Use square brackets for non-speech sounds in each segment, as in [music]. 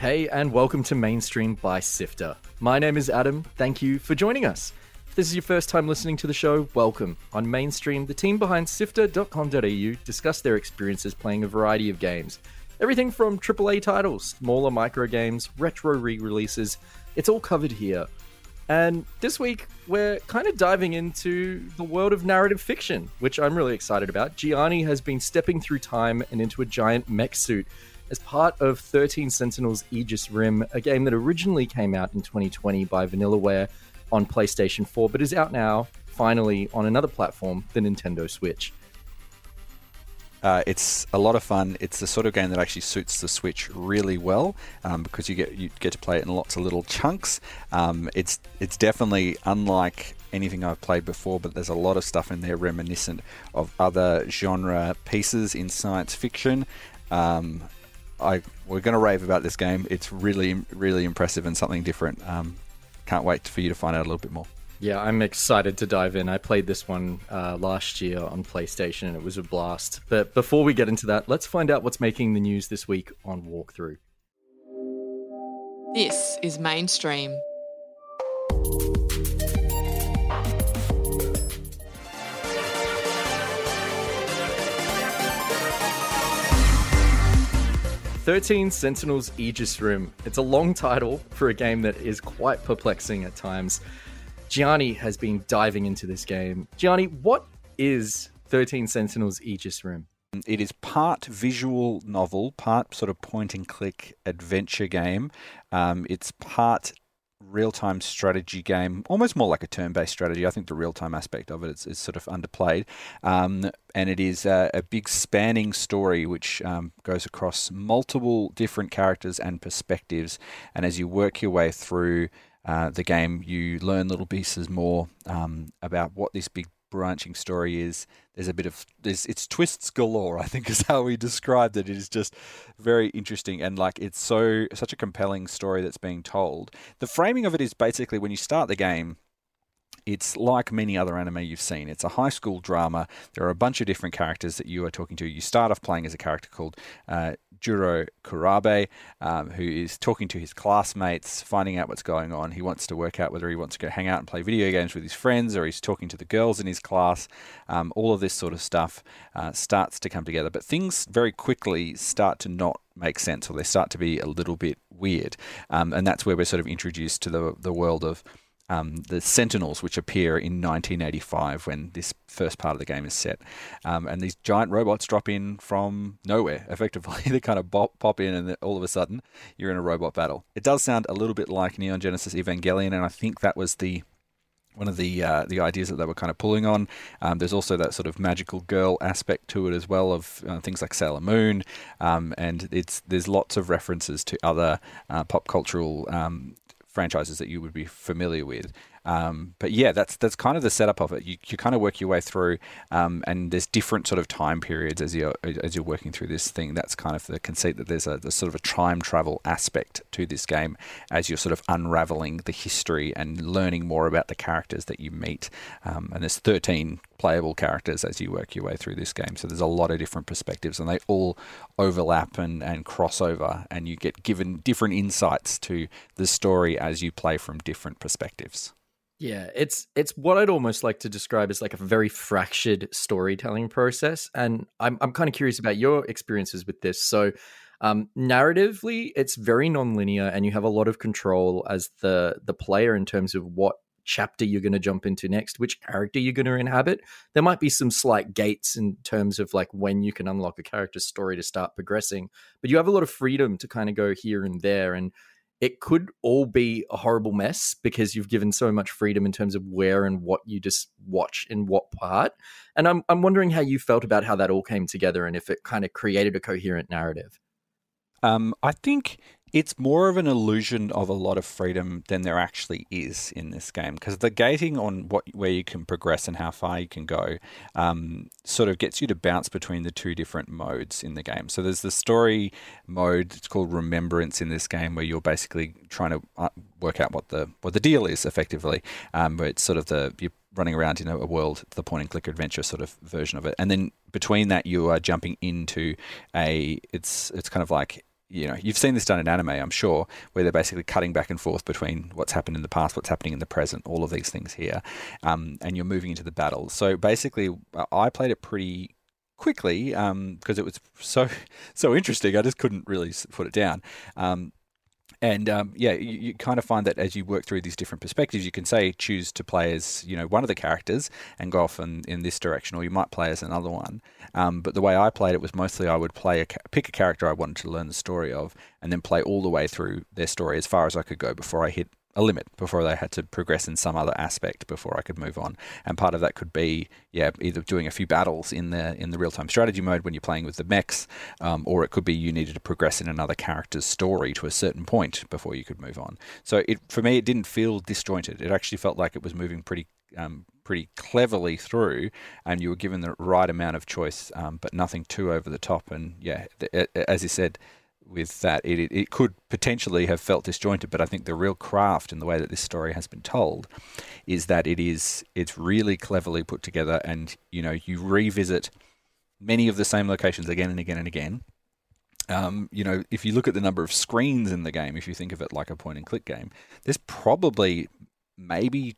Hey, and welcome to Mainstream by Sifter. My name is Adam. Thank you for joining us. If this is your first time listening to the show, welcome. On Mainstream, the team behind sifter.com.au discuss their experiences playing a variety of games. Everything from AAA titles, smaller micro games, retro re releases, it's all covered here. And this week, we're kind of diving into the world of narrative fiction, which I'm really excited about. Gianni has been stepping through time and into a giant mech suit as part of 13 Sentinels Aegis Rim, a game that originally came out in 2020 by Vanillaware on PlayStation 4, but is out now finally on another platform, the Nintendo Switch. Uh, it's a lot of fun. It's the sort of game that actually suits the Switch really well um, because you get you get to play it in lots of little chunks. Um, it's it's definitely unlike anything I've played before, but there's a lot of stuff in there reminiscent of other genre pieces in science fiction. Um, I we're going to rave about this game. It's really really impressive and something different. Um, can't wait for you to find out a little bit more. Yeah, I'm excited to dive in. I played this one uh, last year on PlayStation and it was a blast. But before we get into that, let's find out what's making the news this week on Walkthrough. This is Mainstream. 13 Sentinels Aegis Rim. It's a long title for a game that is quite perplexing at times. Gianni has been diving into this game. Gianni, what is 13 Sentinels Aegis Rim? It is part visual novel, part sort of point and click adventure game. Um, it's part real time strategy game, almost more like a turn based strategy. I think the real time aspect of it is, is sort of underplayed. Um, and it is a, a, big spanning story which um, goes across multiple different characters and perspectives. And as you work your way through uh, the game, you learn little pieces more um, about what this big branching story is. There's a bit of there's it's twists galore. I think [laughs] is how we described it. It is just very interesting and like it's so such a compelling story that's being told. The framing of it is basically when you start the game it's like many other anime you've seen. It's a high school drama. There are a bunch of different characters that you are talking to. You start off playing as a character called uh, Juro Kurabe, um, who is talking to his classmates, finding out what's going on. He wants to work out whether he wants to go hang out and play video games with his friends or he's talking to the girls in his class. Um, all of this sort of stuff uh, starts to come together. But things very quickly start to not make sense or they start to be a little bit weird. Um, and that's where we're sort of introduced to the, the world of um, the Sentinels, which appear in 1985 when this first part of the game is set. Um, and these giant robots drop in from nowhere, [laughs] effectively. they kind of pop in, and all of a sudden, you're in a robot battle. It does sound a little bit like Neon Genesis Evangelion, and I think that was the one of the uh, the ideas that they were kind of pulling on. Um, there's also that sort of magical girl aspect to it as well of uh, things like Sailor Moon, um, and it's there's lots of references to other uh, pop cultural um, franchises that you would be familiar with. Um, but yeah, that's that's kind of the setup of it. You, you kind of work your way through, um, and there's different sort of time periods as you're as you're working through this thing. That's kind of the conceit that there's a, sort of a time travel aspect to this game as you're sort of unraveling the history and learning more about the characters that you meet. Um, and there's 13 playable characters as you work your way through this game. So there's a lot of different perspectives, and they all overlap and and cross over, and you get given different insights to the story as you play from different perspectives. Yeah, it's it's what I'd almost like to describe as like a very fractured storytelling process, and I'm I'm kind of curious about your experiences with this. So, Um, narratively, it's very non-linear, and you have a lot of control as the the player in terms of what chapter you're going to jump into next, which character you're going to inhabit. There might be some slight gates in terms of like when you can unlock a character's story to start progressing, but you have a lot of freedom to kind of go here and there. And it could all be a horrible mess because you've given so much freedom in terms of where and what you just watch in what part. And I'm I'm wondering how you felt about how that all came together and if it kind of created a coherent narrative. Um, I think it's more of an illusion of a lot of freedom than there actually is in this game because the gating on what where you can progress and how far you can go um, sort of gets you to bounce between the two different modes in the game. So there's the story mode. It's called Remembrance in this game where you're basically trying to uh, work out what the what the deal is effectively. Um, where it's sort of the you're running around in a world, the point and click adventure sort of version of it. And then between that, you are jumping into a it's it's kind of like you know, you've seen this done in anime, I'm sure, where they're basically cutting back and forth between what's happened in the past, what's happening in the present, all of these things here, um, and you're moving into the battle. So basically, I played it pretty quickly because um, it was so [laughs] so interesting. I just couldn't really put it down. Um, and um, yeah, you, you, kind of find that as you work through these different perspectives, you can say choose to play as you know one of the characters and go off in, in this direction, or you might play as another one. Um, but the way I played it was mostly I would play a pick a character I wanted to learn the story of, and then play all the way through their story as far as I could go before I hit a limit before they had to progress in some other aspect before I could move on. And part of that could be, yeah, either doing a few battles in the in the real time strategy mode when you're playing with the mechs, um, or it could be you needed to progress in another character's story to a certain point before you could move on. So it for me, it didn't feel disjointed. It actually felt like it was moving pretty. Um, pretty cleverly through, and you were given the right amount of choice, um, but nothing too over the top. And yeah, the, as you said, with that. It, it, could potentially have felt disjointed, but I think the real craft in the way that this story has been told is that it is it's really cleverly put together, and you know you revisit many of the same locations again and again and again. Um, you know, if you look at the number of screens in the game, if you think of it like a point and click game, there's probably maybe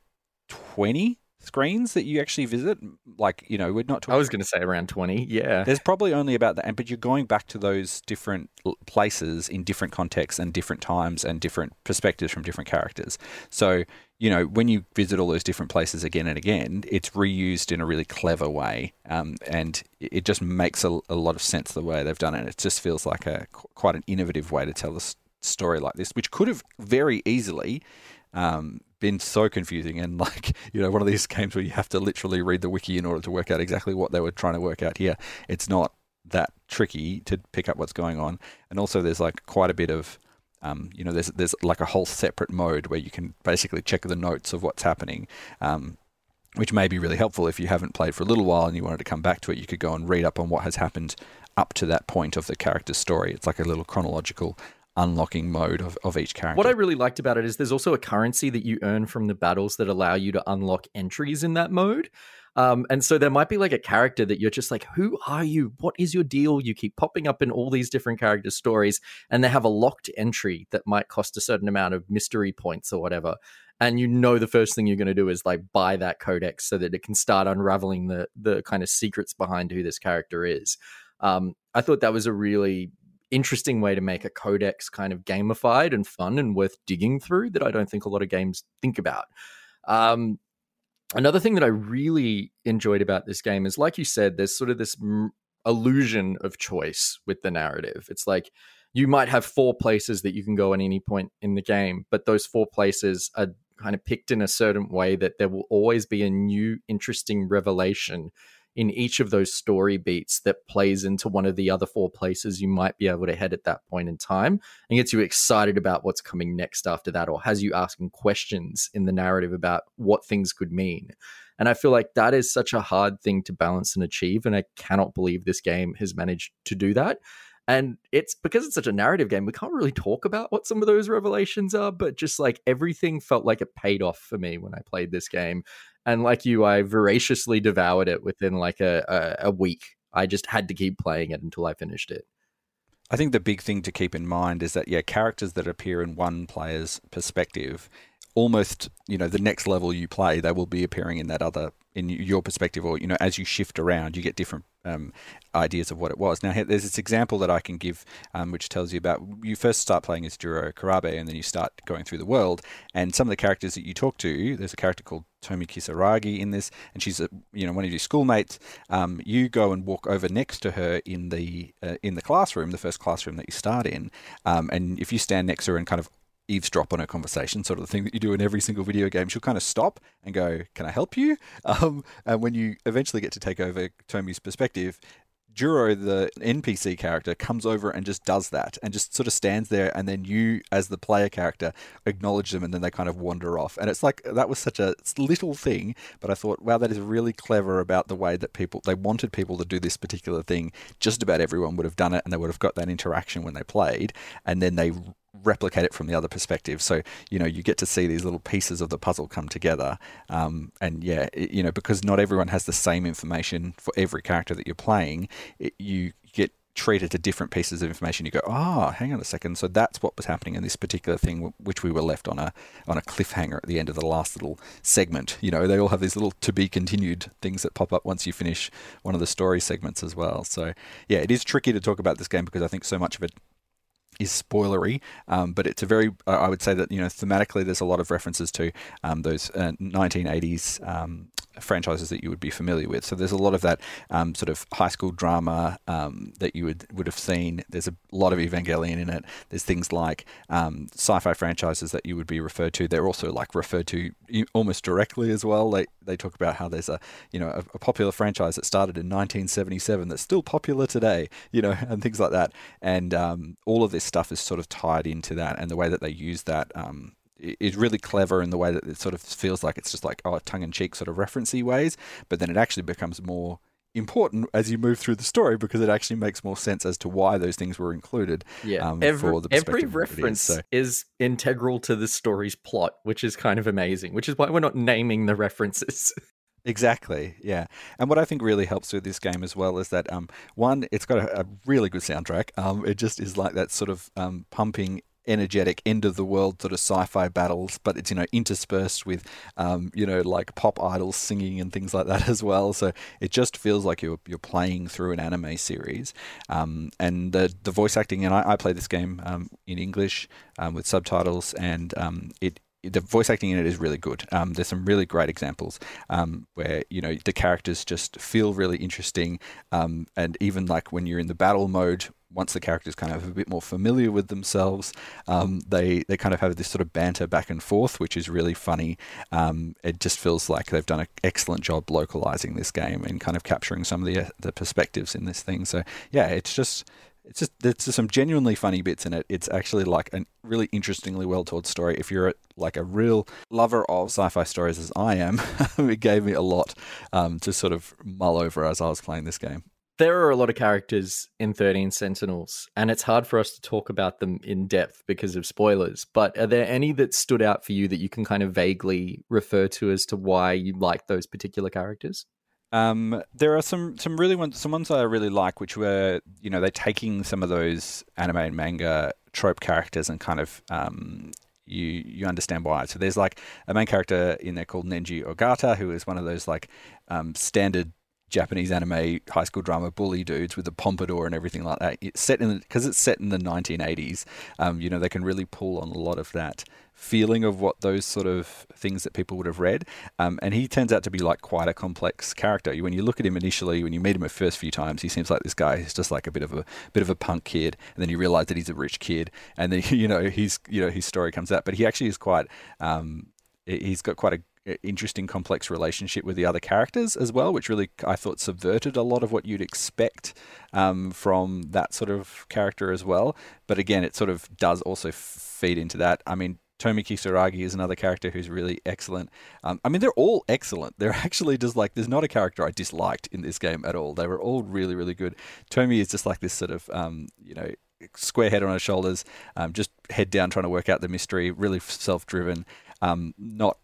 20 screens that you actually visit. Like, you know, we're not talking. I was going to say around 20. Yeah. There's probably only about that. And but you're going back to those different places in different contexts and different times and different perspectives from different characters. So, you know, when you visit all those different places again and again, it's reused in a really clever way. Um, and it just makes a, a, lot of sense the way they've done it. It just feels like a quite an innovative way to tell a story like this, which could have very easily um, been so confusing and like you know one of these [laughs] games where you have to literally read the wiki in order to work out exactly what they were trying to work out here. It's not that tricky to pick up what's going on. And also there's like quite a bit of um, you know there's there's like a whole separate mode where you can basically check the notes of what's happening um, which may be really helpful if you haven't played for a little while and you wanted to come back to it. You could go and read up on what has happened up to that point of the character's story. It's like a little chronological unlocking mode of, of each character. What I really liked about it is there's also a currency that you earn from the battles that allow you to unlock entries in that mode. Um, and so there might be like a character that you're just like, who are you? What is your deal? You keep popping up in all these different character stories, and they have a locked entry that might cost a certain amount of mystery points or whatever. And you know the first thing you're going to do is like buy that codex so that it can start unraveling the the kind of secrets behind who this character is. Um, I thought that was a really interesting way to make a codex kind of gamified and fun and worth digging through that I don't think a lot of games think about. Um, another thing that I really enjoyed about this game is, like you said, there's sort of this m- illusion of choice with the narrative. It's like you might have four places that you can go at any point in the game, but those four places are kind of picked in a certain way that there will always be a new interesting revelation in each of those story beats that plays into one of the other four places you might be able to head at that point in time and gets you excited about what's coming next after that or has you asking questions in the narrative about what things could mean. And I feel like that is such a hard thing to balance and achieve. And I cannot believe this game has managed to do that. And it's because it's such a narrative game, we can't really talk about what some of those revelations are, but just like everything felt like it paid off for me when I played this game and like you, I voraciously devoured it within like a, a, a week. I just had to keep playing it until I finished it. I think the big thing to keep in mind is that yeah, characters that appear in one player's perspective almost you know the next level you play, they will be appearing in that other in your perspective, or you know as you shift around, you get different um, ideas of what it was. Now, there's this example that I can give, um, which tells you about you first start playing as Juro Kurabe, and then you start going through the world. And some of the characters that you talk to, there's a character called Tomi Kisaragi in this, and she's a, you know one of your schoolmates. Um, you go and walk over next to her in the uh, in the classroom, the first classroom that you start in, um, and if you stand next to her and kind of eavesdrop on a conversation, sort of the thing that you do in every single video game. She'll kind of stop and go, "Can I help you?" [laughs] Um, and when you eventually get to take over Tomi's perspective, Juro, the NPC character, comes over and just does that and just sort of stands there. And then you, as the player character, acknowledge them and then they kind of wander off. And it's like that was such a little thing, but I thought, wow, that is really clever about the way that people, they wanted people to do this particular thing. Just about everyone would have done it and they would have got that interaction when they played. And then they replicate it from the other perspective. So you know you get to see these little pieces of the puzzle come together, um, and yeah, it, you know because not everyone has the same information for every character that you're playing, it, you get treated to different pieces of information. You go, ah, oh, hang on a second. So that's what was happening in this particular thing, which we were left on a on a cliffhanger at the end of the last little segment. You know, they all have these little to be continued things that pop up once you finish one of the story segments as well. So yeah, it is tricky to talk about this game because I think so much of it is spoilery, um, but it's a very, I would say that, you know, thematically there's a lot of references to um, those uh, 1980s um, franchises that you would be familiar with. So there's a lot of that um, sort of high school drama um, that you would, would have seen. There's a lot of Evangelion in it. There's things like um, sci-fi franchises that you would be referred to. They're also like referred to almost directly as well. They, they talk about how there's a, you know, a, a popular franchise that started in 1977 that's still popular today, you know, [laughs] and things like that. And all of this stuff is sort of tied into that, and the way that they use that um, is really clever in the way that it sort of feels like it's just like oh tongue in cheek sort of referencey ways, but then it actually becomes more important as you move through the story because it actually makes more sense as to why those things were included. Yeah, um, every, every reference is, so. is, integral to the story's plot, which is kind of amazing. Which is why we're not naming the references. [laughs] Exactly, yeah. And what I think really helps with this game as well is that um, one, it's got a, a really good soundtrack. Um, it just is like that sort of um, pumping energetic end of the world sort of sci-fi battles, but it's you know interspersed with um, you know like pop idols singing and things like that [laughs] as well. So it just feels like you're you're playing through an anime series. Um, and the the voice acting, and I, I play this game um, in English um, with subtitles, and um, it the voice acting in it is really good. Um, there's some really great examples um, where you know the characters just feel really interesting, um, and even like when you're in the battle mode, once the characters kind of a bit more familiar with themselves, um, they they kind of have this sort of banter back and forth, which is really funny. Um, it just feels like they've done an excellent job localizing this game and kind of capturing some of the the perspectives in this thing. So yeah, it's just it's just there's just some genuinely funny bits in it. It's actually like a really interestingly well told story. If you're a, like a real lover of sci-fi stories as I am, [laughs] it gave me a lot um, to sort of mull over as I was playing this game. There are a lot of characters in 13 Sentinels, and it's hard for us to talk about them in depth because of spoilers. But are there any that stood out for you that you can kind of vaguely refer to as to why you like those particular characters? Um, there are some some really ones some ones I really like, which were you know they're taking some of those anime and manga trope characters and kind of um, you you understand why. So there's like a main character in there called Nenji Ogata, who is one of those like um, standard Japanese anime high school drama bully dudes with the pompadour and everything like that. It's set in because it's set in the 1980s. Um, you know, they can really pull on a lot of that feeling of what those sort of things that people would have read. Um, and he turns out to be like quite a complex character. When you look at him initially, when you meet him a first few times, he seems like this guy who's just like a bit of a bit of a punk kid, and then you realize that he's a rich kid, and then [laughs] you know he's you know his story comes out. But he actually is quite. Um, he's got quite a interesting complex relationship with the other characters as well which really i thought subverted a lot of what you'd expect um, from that sort of character as well but again it sort of does also feed into that i mean Tomi Kisaragi is another character who's really excellent. Um, I mean, they're all excellent. [laughs] They're actually just like, there's not a character I disliked in this game at all. They were all really, really good. Tomi is just like this sort of, um, you know, square head on her shoulders, um, just head down trying to work out the mystery, really self driven, um, not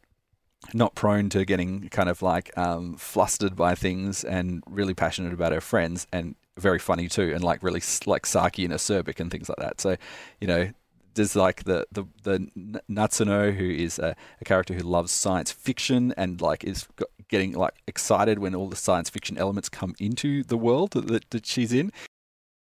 not prone to getting kind of like um, flustered by things and really passionate about her friends and very funny too and like really like sarky and acerbic and things like that so you know there's like the the the Natsuno who is a, a character who loves science fiction and like is getting like excited when all the science fiction elements come into the world that, that she's in.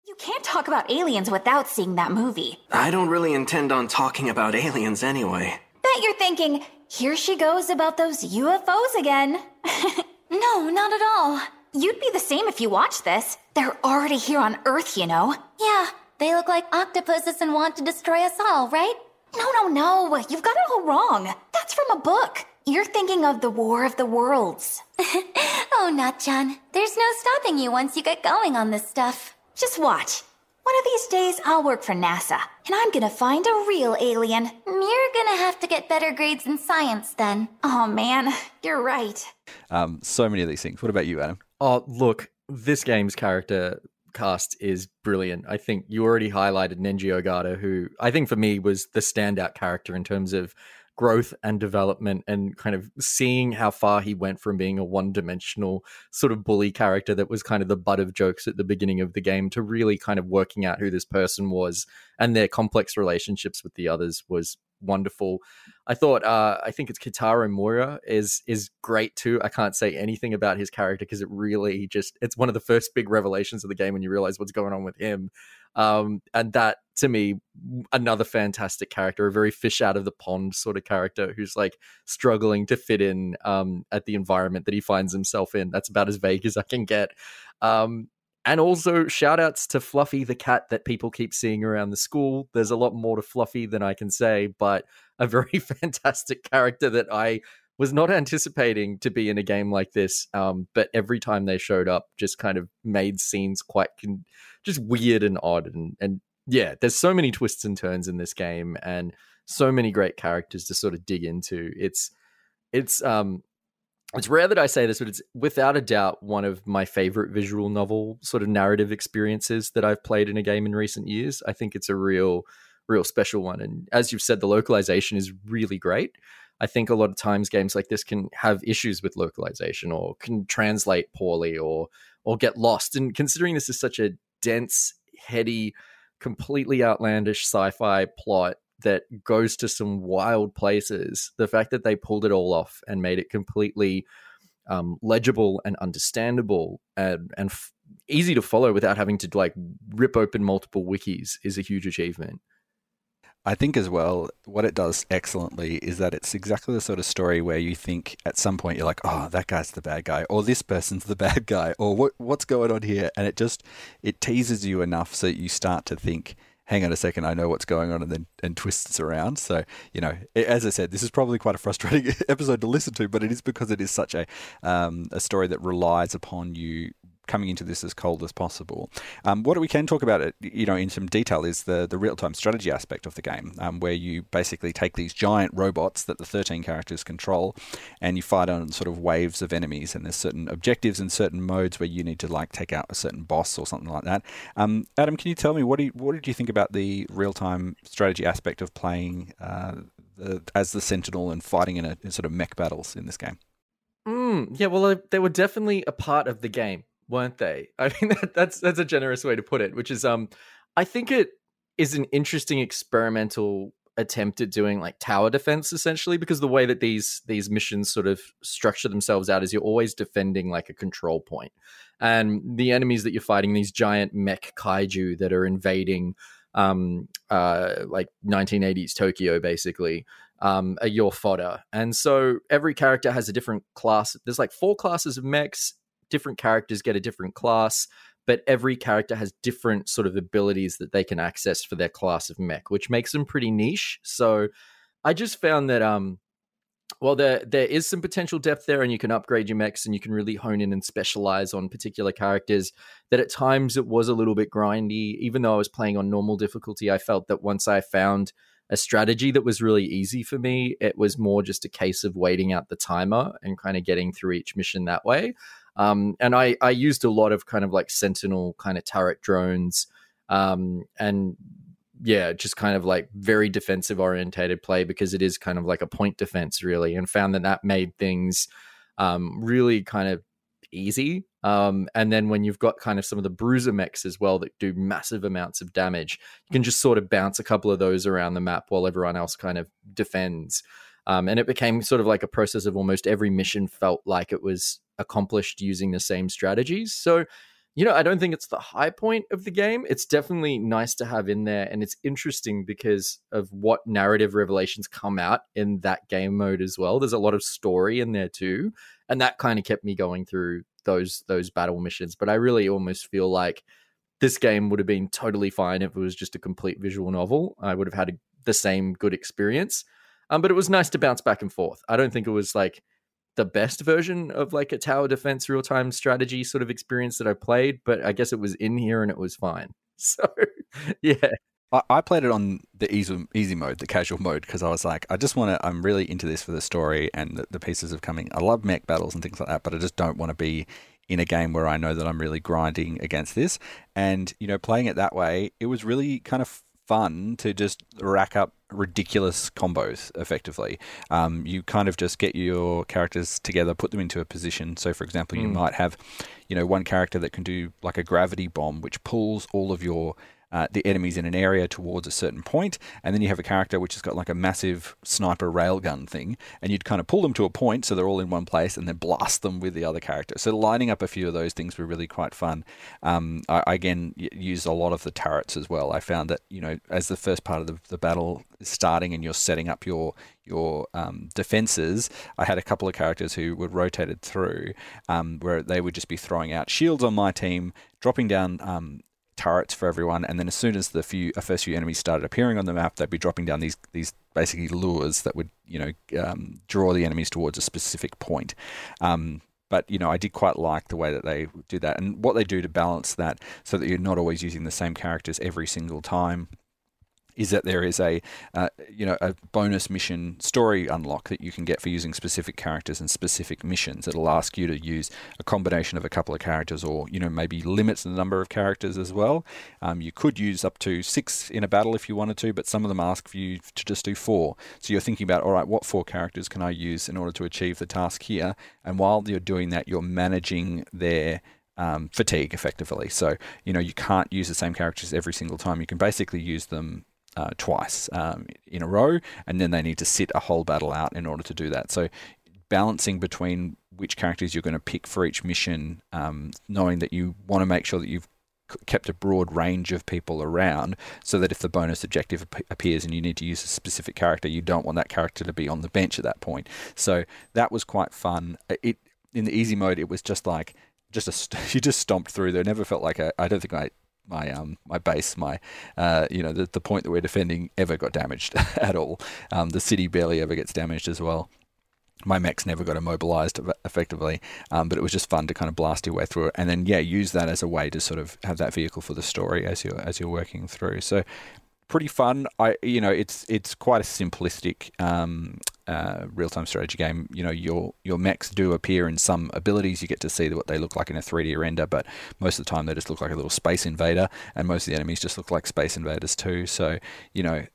You can't talk about aliens without seeing that movie. I don't really intend on talking about aliens anyway. Bet you're thinking, here she goes about those UFOs again. [laughs] no, not at all. You'd be the same if you watched this. They're already here on Earth, you know. Yeah, they look like octopuses and want to destroy us all, right? No, no, no. You've got it all wrong. That's from a book. You're thinking of the War of the Worlds. [laughs] oh, Natchan. There's no stopping you once you get going on this stuff. Just watch. One of these days, I'll work for NASA, and I'm gonna find a real alien. You're gonna have to get better grades in science then. Oh man, you're right. Um, so many of these things. What about you, Adam? Oh, look, this game's character cast is brilliant. I think you already highlighted Nenji Ogata, who I think for me was the standout character in terms of growth and development and kind of seeing how far he went from being a one dimensional sort of bully character that was kind of the butt of jokes at the beginning of the game to really kind of working out who this person was and their complex relationships with the others was wonderful. I thought uh, I think it's Keitaro Miura is is great too. I can't say anything about his character because it really just it's one of the first big revelations of the game when you realize what's going on with him. Um, and that to me, another fantastic character, a very fish out of the pond sort of character who's like struggling to fit in um, at the environment that he finds himself in. That's about as vague as I can get. Um, and also shout outs to Fluffy the cat that people keep seeing around the school. There's a lot more to Fluffy than I can say, but a very [laughs] fantastic character that I was not anticipating to be in a game like this. Um, but every time they showed up, just kind of made scenes quite con- just weird and odd. And, and yeah, there's so many twists and turns in this game and so many great characters to sort of dig into. It's, it's, um, it's rare that I say this, but it's without a doubt one of my favorite visual novel sort of narrative experiences that I've played in a game in recent years. I think it's a real, real special one. And as you've said, the localization is really great. I think a lot of times games like this can have issues with localization or can translate poorly or or get lost. And considering this is such a dense, heady, completely outlandish sci-fi plot that goes to some wild places. The fact that they pulled it all off and made it completely um, legible and understandable and and f- easy to follow without having to like rip open multiple wikis is a huge achievement. I think as well, what it does excellently is that it's exactly the sort of story where you think at some point you're like, oh, that guy's the bad guy, or this person's the [laughs] bad guy, or what what's going on here, and it just it teases you enough so you start to think, hang on a second, I know what's going on, and then and twists around. So you know, as I said, this is probably quite a frustrating [laughs] episode to listen to, but it is because it is such a um, a story that relies upon you coming into this as cold as possible. Um, what we can talk about it, you know, in some detail is the the real time strategy aspect of the game, um, where you basically take these giant robots that the 13 characters control, and you fight on sort of waves of enemies, and there's certain objectives and certain modes where you need to like take out a certain boss or something like that. Um, Adam, can you tell me what do you, what did you think about the real time strategy aspect of playing uh, as the Sentinel and fighting in a in sort of mech battles in this game? Mm, yeah, well, they were definitely a part of the game weren't they? [laughs] I mean, that, that's that's a generous way to put it. Which is, um, I think it is an interesting experimental attempt at doing like tower defense essentially because the way that these these missions sort of structure themselves out is you're always defending like a control point and the enemies that you're fighting these giant mech kaiju that are invading um uh like 1980s tokyo basically um are your fodder and so every character has a different class there's like four classes of mechs different characters get a different class, but every character has different sort of abilities that they can access for their class of mech, which makes them pretty niche. So I just found that um well there there is some potential depth there and you can upgrade your mechs and you can really hone in and specialize on particular characters that at times it was a little bit grindy even though I was playing on normal difficulty I felt that once I found a strategy that was really easy for me it was more just a case of waiting out the timer and kind of getting through each mission that way um, and I, I used a lot of kind of like Sentinel kind of turret drones. Um, and yeah, just kind of like very defensive orientated play because it is kind of like a point defense, really. And found that that made things um, really kind of easy Um, and then when you've got kind of some of the bruiser mechs as well that do massive amounts of damage, you can just sort of bounce a couple of those around the map while everyone else kind of defends. Um, and it became sort of like a process of almost every mission felt like it was accomplished using the same strategies. So you know, I don't think it's the high point of the game. It's definitely nice to have in there. And it's interesting because of what narrative revelations come out in that game mode as well. There's a lot of story in there too. And that kind of kept me going through those those battle missions. But I really almost feel like this game would have been totally fine if it was just a complete visual novel. I would have had a, the same good experience. Um, but it was nice to bounce back and forth. I don't think it was like the best version of like a tower defense real time strategy sort of experience that I played, but I guess it was in here and it was fine. [laughs] So, yeah. I, played it on the easy easy mode, the casual mode, because I was like, I just want to. I'm really into this for the story and the, the pieces of coming. I love mech battles and things like that, but I just don't want to be in a game where I know that I'm really grinding against this. And you know, playing it that way, it was really kind of fun to just rack up ridiculous combos effectively. Um, you kind of just get your characters together, put them into a position. So, for example, you mm. might have, you know, one character that can do like a gravity bomb, which pulls all of your uh, the enemies in an area towards a certain point, and then you have a character which has got like a massive sniper railgun thing, and you'd kind of pull them to a point so they're all in one place, and then blast them with the other character. So lining up a few of those things were really quite fun. Um, I, I, again used a lot of the turrets as well. I found that you know as the first part of the, the battle is starting and you're setting up your your um, defenses, I had a couple of characters who were rotated through, um, where they would just be throwing out shields on my team, dropping down um, turrets for everyone, and then as soon as the few first few enemies started appearing on the map, they'd be dropping down these these basically lures that would you know um, draw the enemies towards a specific point. Um, but you know, I did quite like the way that they do that, and what they do to balance that, so that you're not always using the same characters every single time is that there is a uh, you know a bonus mission story unlock that you can get for using specific characters and specific missions. It'll ask you to use a combination of a couple of characters, or you know maybe limits the number of characters as well. Um, you could use up to six in a battle if you wanted to, but some of them ask for you to just do four. So you're thinking about all right, what four characters can I use in order to achieve the task here? And while you're doing that, you're managing their um, fatigue effectively. So, you know, you can't use the same characters every single time. You can basically use them uh, twice um, in a row, and then they need to sit a whole battle out in order to do that. So, balancing between which characters you're going to pick for each mission, um, knowing that you want to make sure that you've kept a broad range of people around so that if the bonus objective ap- appears and you need to use a specific character, you don't want that character to be on the bench at that point. So that was quite fun. It in the easy mode, it was just like just a [laughs] you just stomped through there. Never felt like I I don't think I my um my base, my uh, you know the, the point that we're defending ever got damaged [laughs] at all. Um, the city barely ever gets damaged as well. My mechs never got immobilized effectively, um, but it was just fun to kind of blast your way through it, and then yeah, use that as a way to sort of have that vehicle for the story as you're as you're working through. So pretty fun. I you know it's it's quite a simplistic um, uh, real-time strategy game, you know, your your mechs do appear in some abilities. You get to see what they look like in a 3D render, but most of the time they just look like a little space invader, and most of the enemies just look like space invaders too. So, you know,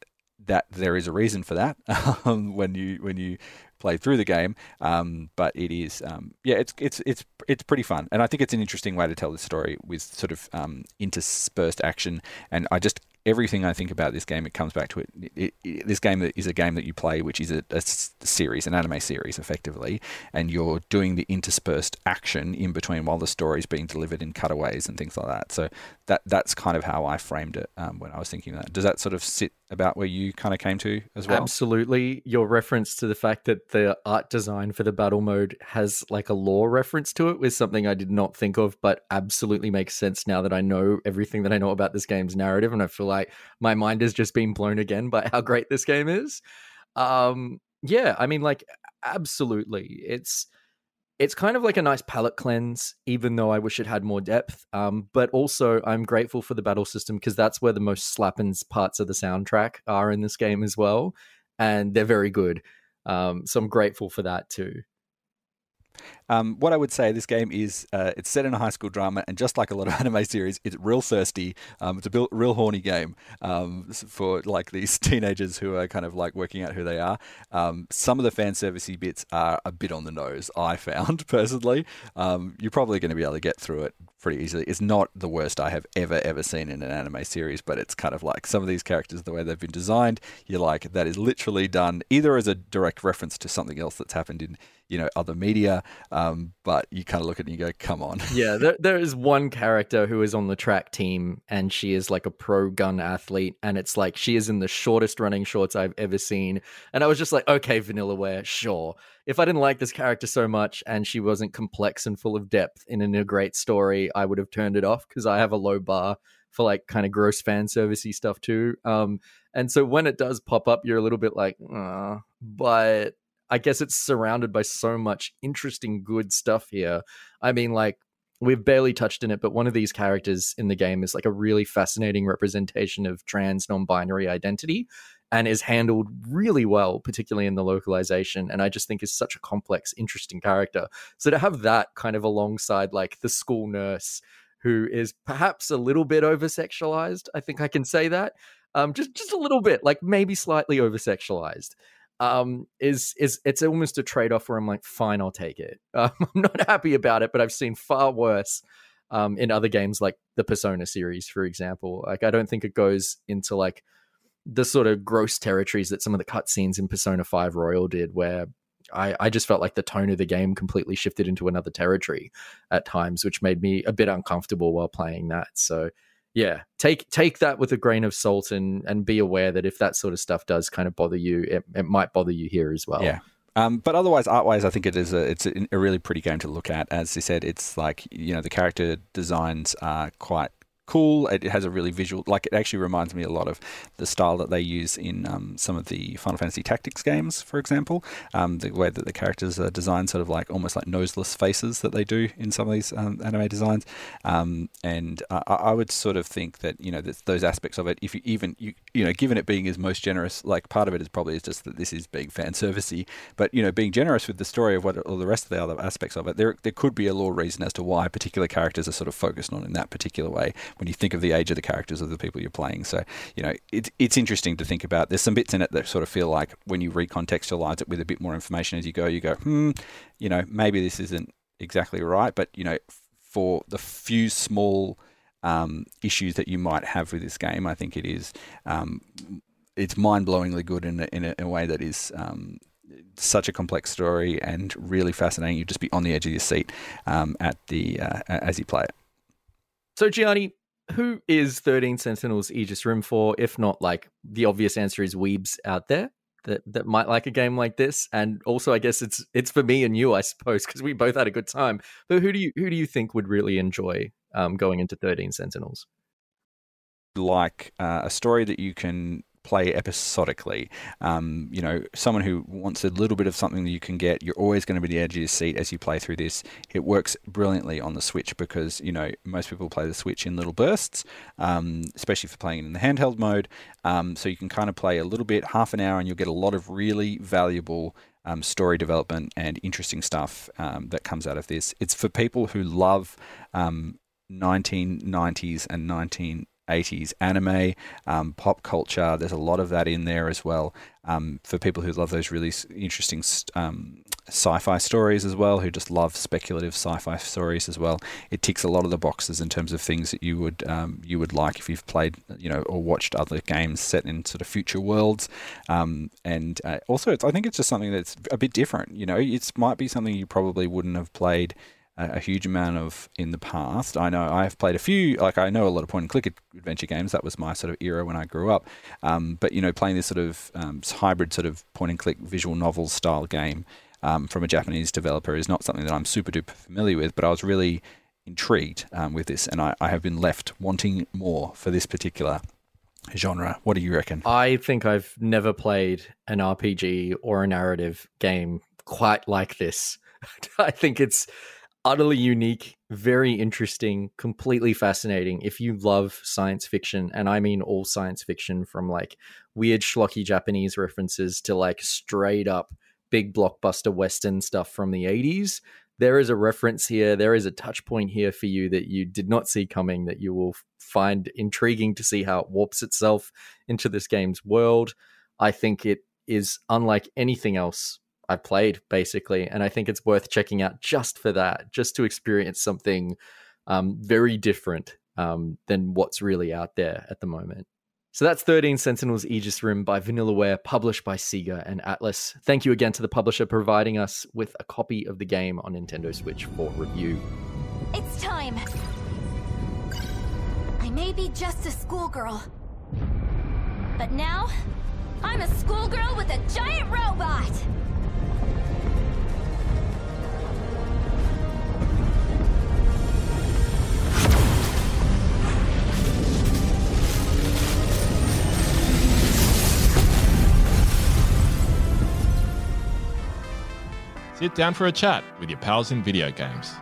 that there is a reason for that [laughs] um, when you when you play through the game. Um, but it is, um, yeah, it's it's it's it's pretty fun, and I think it's an interesting way to tell the story with sort of um, interspersed action. And I just everything I think about this game, it comes back to it. it, it this game is a game that you play, which is a, a, series, an anime series, effectively, and you're doing the interspersed action in between while the story is being delivered in cutaways and things like that. So that that's kind of how I framed it um, when I was thinking that. Does that sort of sit about where you kind of came to as well? Absolutely. Your reference to the fact that the art design for the battle mode has like a lore reference to it was something I did not think of, but absolutely makes sense now that I know everything that I know about this game's narrative, and I feel like my mind has just been blown again by how great this game is. Um, yeah, I mean, like absolutely, it's it's kind of like a nice palate cleanse, even though I wish it had more depth. Um, but also, I'm grateful for the battle system because that's where the most slapping parts of the soundtrack are in this game as well, and they're very good. Um, so I'm grateful for that too. Um, what I would say, this game is uh, it's set in a high school drama, and just like a lot of [laughs] anime series, it's real thirsty. Um, it's a real horny game um, for like these [laughs] teenagers who are kind of like working out who they are. Um, some of the fan servicey bits are a bit on the nose. I found [laughs] personally. Um, you're probably going to be able to get through it pretty easily. It's not the worst I have ever ever seen in an anime series, but it's kind of like some of these characters, the way they've been designed, you're like that is literally done either as a direct reference to something else that's happened in you know other media um, but you kind of look at it and you go come on. [laughs] Yeah there, there is one character who is on the track team and she is like a pro gun athlete and it's like she is in the shortest running shorts i've ever seen. And i was just like okay Vanillaware, sure. If i didn't like this character so much and she wasn't complex and full of depth in a great story i would have turned it off because i have a low bar for like kind of gross fan servicey stuff too. Um and so when it does pop up, you're a little bit like, but I guess it's surrounded by so much interesting, good stuff here. I mean, like, we've barely touched in it, but one of these characters in the game is like a really fascinating representation of trans non binary identity and is handled really well, particularly in the localization. And I just think is such a complex, interesting character. So to have that kind of alongside like the school nurse who is perhaps a little bit over sexualized, I think I can say that um, just just a little bit, like maybe slightly over sexualized. Um, is is it's almost a trade off where I'm like, fine, I'll take it. [laughs] Um, I'm not happy about it, but I've seen far worse um, in other games like the Persona series, for example. Like, I don't think it goes into like the sort of gross territories that some of the cutscenes in Persona 5 Royal did, where I, I just felt like the tone of the game completely shifted into another territory at times, which made me a bit uncomfortable while playing that. So yeah, take take that with a grain of salt and and be aware that if that sort of stuff does kind of bother you, it, it might bother you here as well. Yeah. Um, but otherwise, art wise, I think it is a it's a, really pretty game to look at. As you said, it's like you know the character designs are quite cool. It has a really visual, like it actually reminds me a lot of the style that they use in um, some of the Final Fantasy Tactics games, for example. Um, the way that the characters are designed, sort of like almost like noseless faces that they do in some of these um, anime designs. Um, and uh, I would sort of think that you know those aspects of it, if you even you you know, given it being his most generous, like part of it is probably is just that this is being fan servicey, but you know, being generous with the story of what all the rest of the other aspects of it, there there could be a little reason as to why particular characters are sort of focused on in that particular way when you think of the age of the characters of the people you're playing. So, you know, it's it's interesting to think about. There's some bits in it that sort of feel like when you recontextualize it with a bit more information as you go, you go, hmm, you know, maybe this isn't exactly right. But, you know, for the few small um, issues that you might have with this game, I think it is. Um, it's mind-blowingly good in a, in a, in a way that is um, such a complex story and really fascinating. You'd just be on the edge of your seat um, at the uh, as you play it. So Gianni, who is 13 Sentinels Aegis Rim for, if not like the obvious answer is weebs out there that, that might like a game like this? And also I guess it's it's for me and you, I suppose, because we both had a good time. But who do you who do you think would really enjoy um, going into 13 Sentinels? Like uh, a story that you can play episodically. Um, you know, someone who wants a little bit of something that you can get, you're always going to be the edge of your seat as you play through this. It works brilliantly on the Switch because, you know, most people play the Switch in little bursts, um, especially for playing in the handheld mode. Um, so you can kind of play a little bit, half an hour, and you'll get a lot of really valuable um, story development and interesting stuff um, that comes out of this. It's for people who love um, 1990s and 19 80s anime, um, pop culture. There's a lot of that in there as well. Um, for people who love those really interesting um, sci-fi stories as well, who just love speculative sci-fi stories as well, it ticks a lot of the boxes in terms of things that you would um, you would like if you've played, you know, or watched other games set in sort of future worlds. Um, and uh, also, I think it's just something that's a bit different. You know, it might be something you probably wouldn't have played a, huge amount of in the past. I know I've played a few, like I know a lot of point and click adventure games. That was my sort of era when I grew up. Um, but you know, playing this sort of um, hybrid sort of point and click visual novel style game um, from a Japanese developer is not something that I'm super duper familiar with. But I was really intrigued um, with this, and I, I have been left wanting more for this particular genre. What do you reckon? I think I've never played an RPG or a narrative game quite like this. [laughs] I think it's utterly unique, very interesting, completely fascinating. If you love science fiction, and I mean all science fiction from like weird schlocky Japanese references to like straight up big blockbuster Western stuff from the 80s, there is a reference here, there is a touch point here for you that you did not see coming that you will find intriguing to see how it warps itself into this game's world. I think it is unlike anything else I've played, basically, and I think it's worth checking out just for that, just to experience something um, very different um, than what's really out there at the moment. So that's 13 Sentinels Aegis Rim by Vanillaware, published by Sega and Atlus. Thank you again to the publisher providing us with a copy of the game on Nintendo Switch for review. It's time. I may be just a schoolgirl. But now, I'm a schoolgirl with a giant robot! Sit down for a chat with your pals in video games.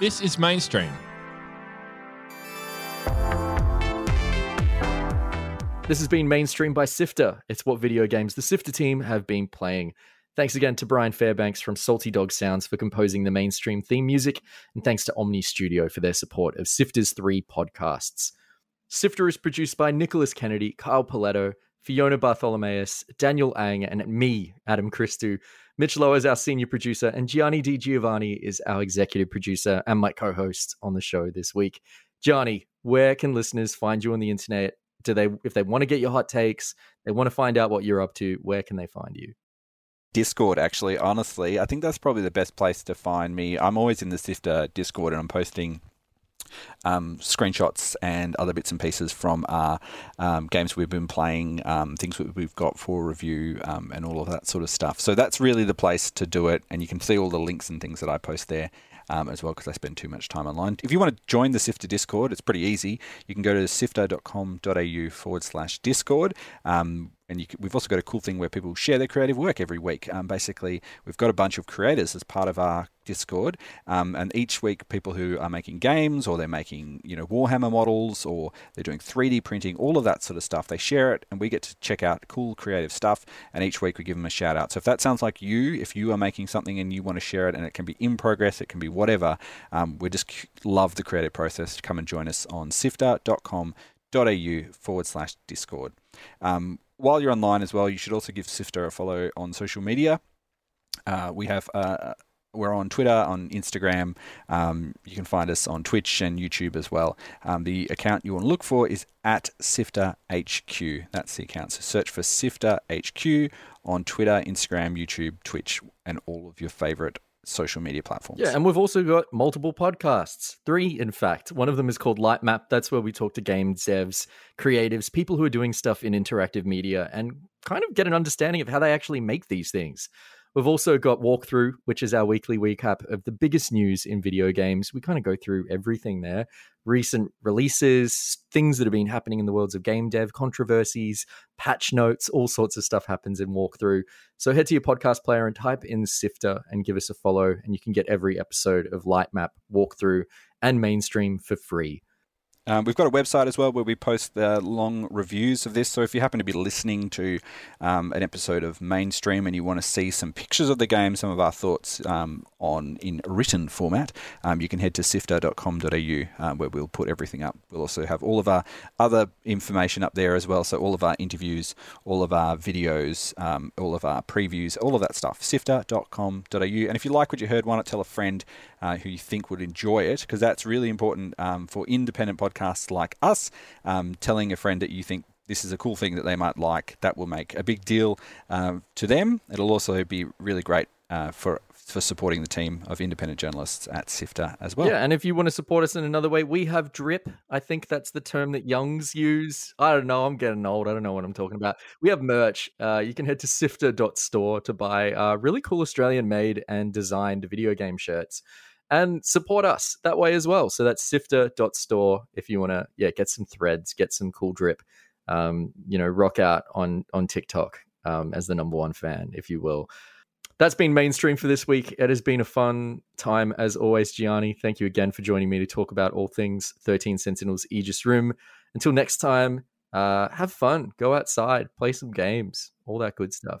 This is Mainstream. This has been Mainstream by Sifter. It's what video games the Sifter team have been playing. Thanks again to Brian Fairbanks from Salty Dog Sounds for composing the mainstream theme music, and thanks to Omny Studio for their support of Sifter's three podcasts. Sifter is produced by Nicholas Kennedy, Kyle Pauletto, Fiona Bartholomaeus, Daniel Ang, and me, Adam Christou. Mitch Loh is our senior producer, and Gianni Di Giovanni is our executive producer and my co host on the show this week. Gianni, where can listeners find you on the internet? Do they, if they want to get your hot takes, they want to find out what you're up to, where can they find you? Discord, actually, honestly. I think that's probably the best place to find me. I'm always in the Sifter Discord and I'm posting um, screenshots and other bits and pieces from our um, games we've been playing, um, things we've got for review, um, and all of that sort of stuff. So that's really the place to do it, and you can see all the links and things that I post there. Um, as well, because I spend too much time online. If you want to join the Sifter Discord, it's pretty easy. You can go to sifter.com.au forward slash Discord. And we've also got a cool thing where people share their creative work every week. Um, basically, we've got a bunch of creators as part of our Discord, um, and each week, people who are making games or they're making you know Warhammer models or they're doing 3D printing, all of that sort of stuff, they share it, and we get to check out cool creative stuff. And each week, we give them a shout out. So if that sounds like you, if you are making something and you want to share it, and it can be in progress, it can be whatever, um, we just love the creative process. Come and join us on sifter.com.au forward slash Discord. Um, while you're online as well, you should also give Sifter a follow on social media. Uh, we have uh, we're on Twitter, on Instagram. Um, you can find us on Twitch and YouTube as well. Um, the account you want to look for is at Sifter HQ. That's the account. So search for Sifter HQ on Twitter, Instagram, YouTube, Twitch, and all of your favorite social media platforms. Yeah, and we've also got multiple podcasts. Three, in fact. One of them is called Light Map. That's where we talk to game devs, creatives, people who are doing stuff in interactive media and kind of get an understanding of how they actually make these things. We've also got Walkthrough, which is our weekly recap of the biggest news in video games. We kind of go through everything there recent releases, things that have been happening in the worlds of game dev, controversies, patch notes, all sorts of stuff happens in Walkthrough. So head to your podcast player and type in Sifter and give us a follow, and you can get every episode of Lightmap, Walkthrough, and Mainstream for free. Um, we've got a website as well where we post the long reviews of this. So if you happen to be listening to um, an episode of Mainstream and you want to see some pictures of the game, some of our thoughts um, on in written format, um, you can head to sifter.com.au uh, where we'll put everything up. We'll also have all of our other information up there as well. So all of our interviews, all of our videos, um, all of our previews, all of that stuff. Sifter.com.au. And if you like what you heard, why not tell a friend uh, who you think would enjoy it? Because that's really important um, for independent podcasts like us, um, telling a friend that you think this is a cool thing that they might like, that will make a big deal um, to them. It'll also be really great uh, for for supporting the team of independent journalists at Sifter as well. Yeah, and if you want to support us in another way, we have drip. I think that's the term that youngs use. I don't know. I'm getting old. I don't know what I'm talking about. We have merch. Uh, you can head to sifter.store to buy uh, really cool Australian made and designed video game shirts and support us that way as well. So that's sifter.store if you want to yeah, get some threads, get some cool drip. Um, you know, rock out on on TikTok um, as the number one fan, if you will. That's been mainstream for this week. It has been a fun time as always, Gianni. Thank you again for joining me to talk about all things 13 Sentinels Aegis Rim. Until next time, uh, have fun, go outside, play some games, all that good stuff.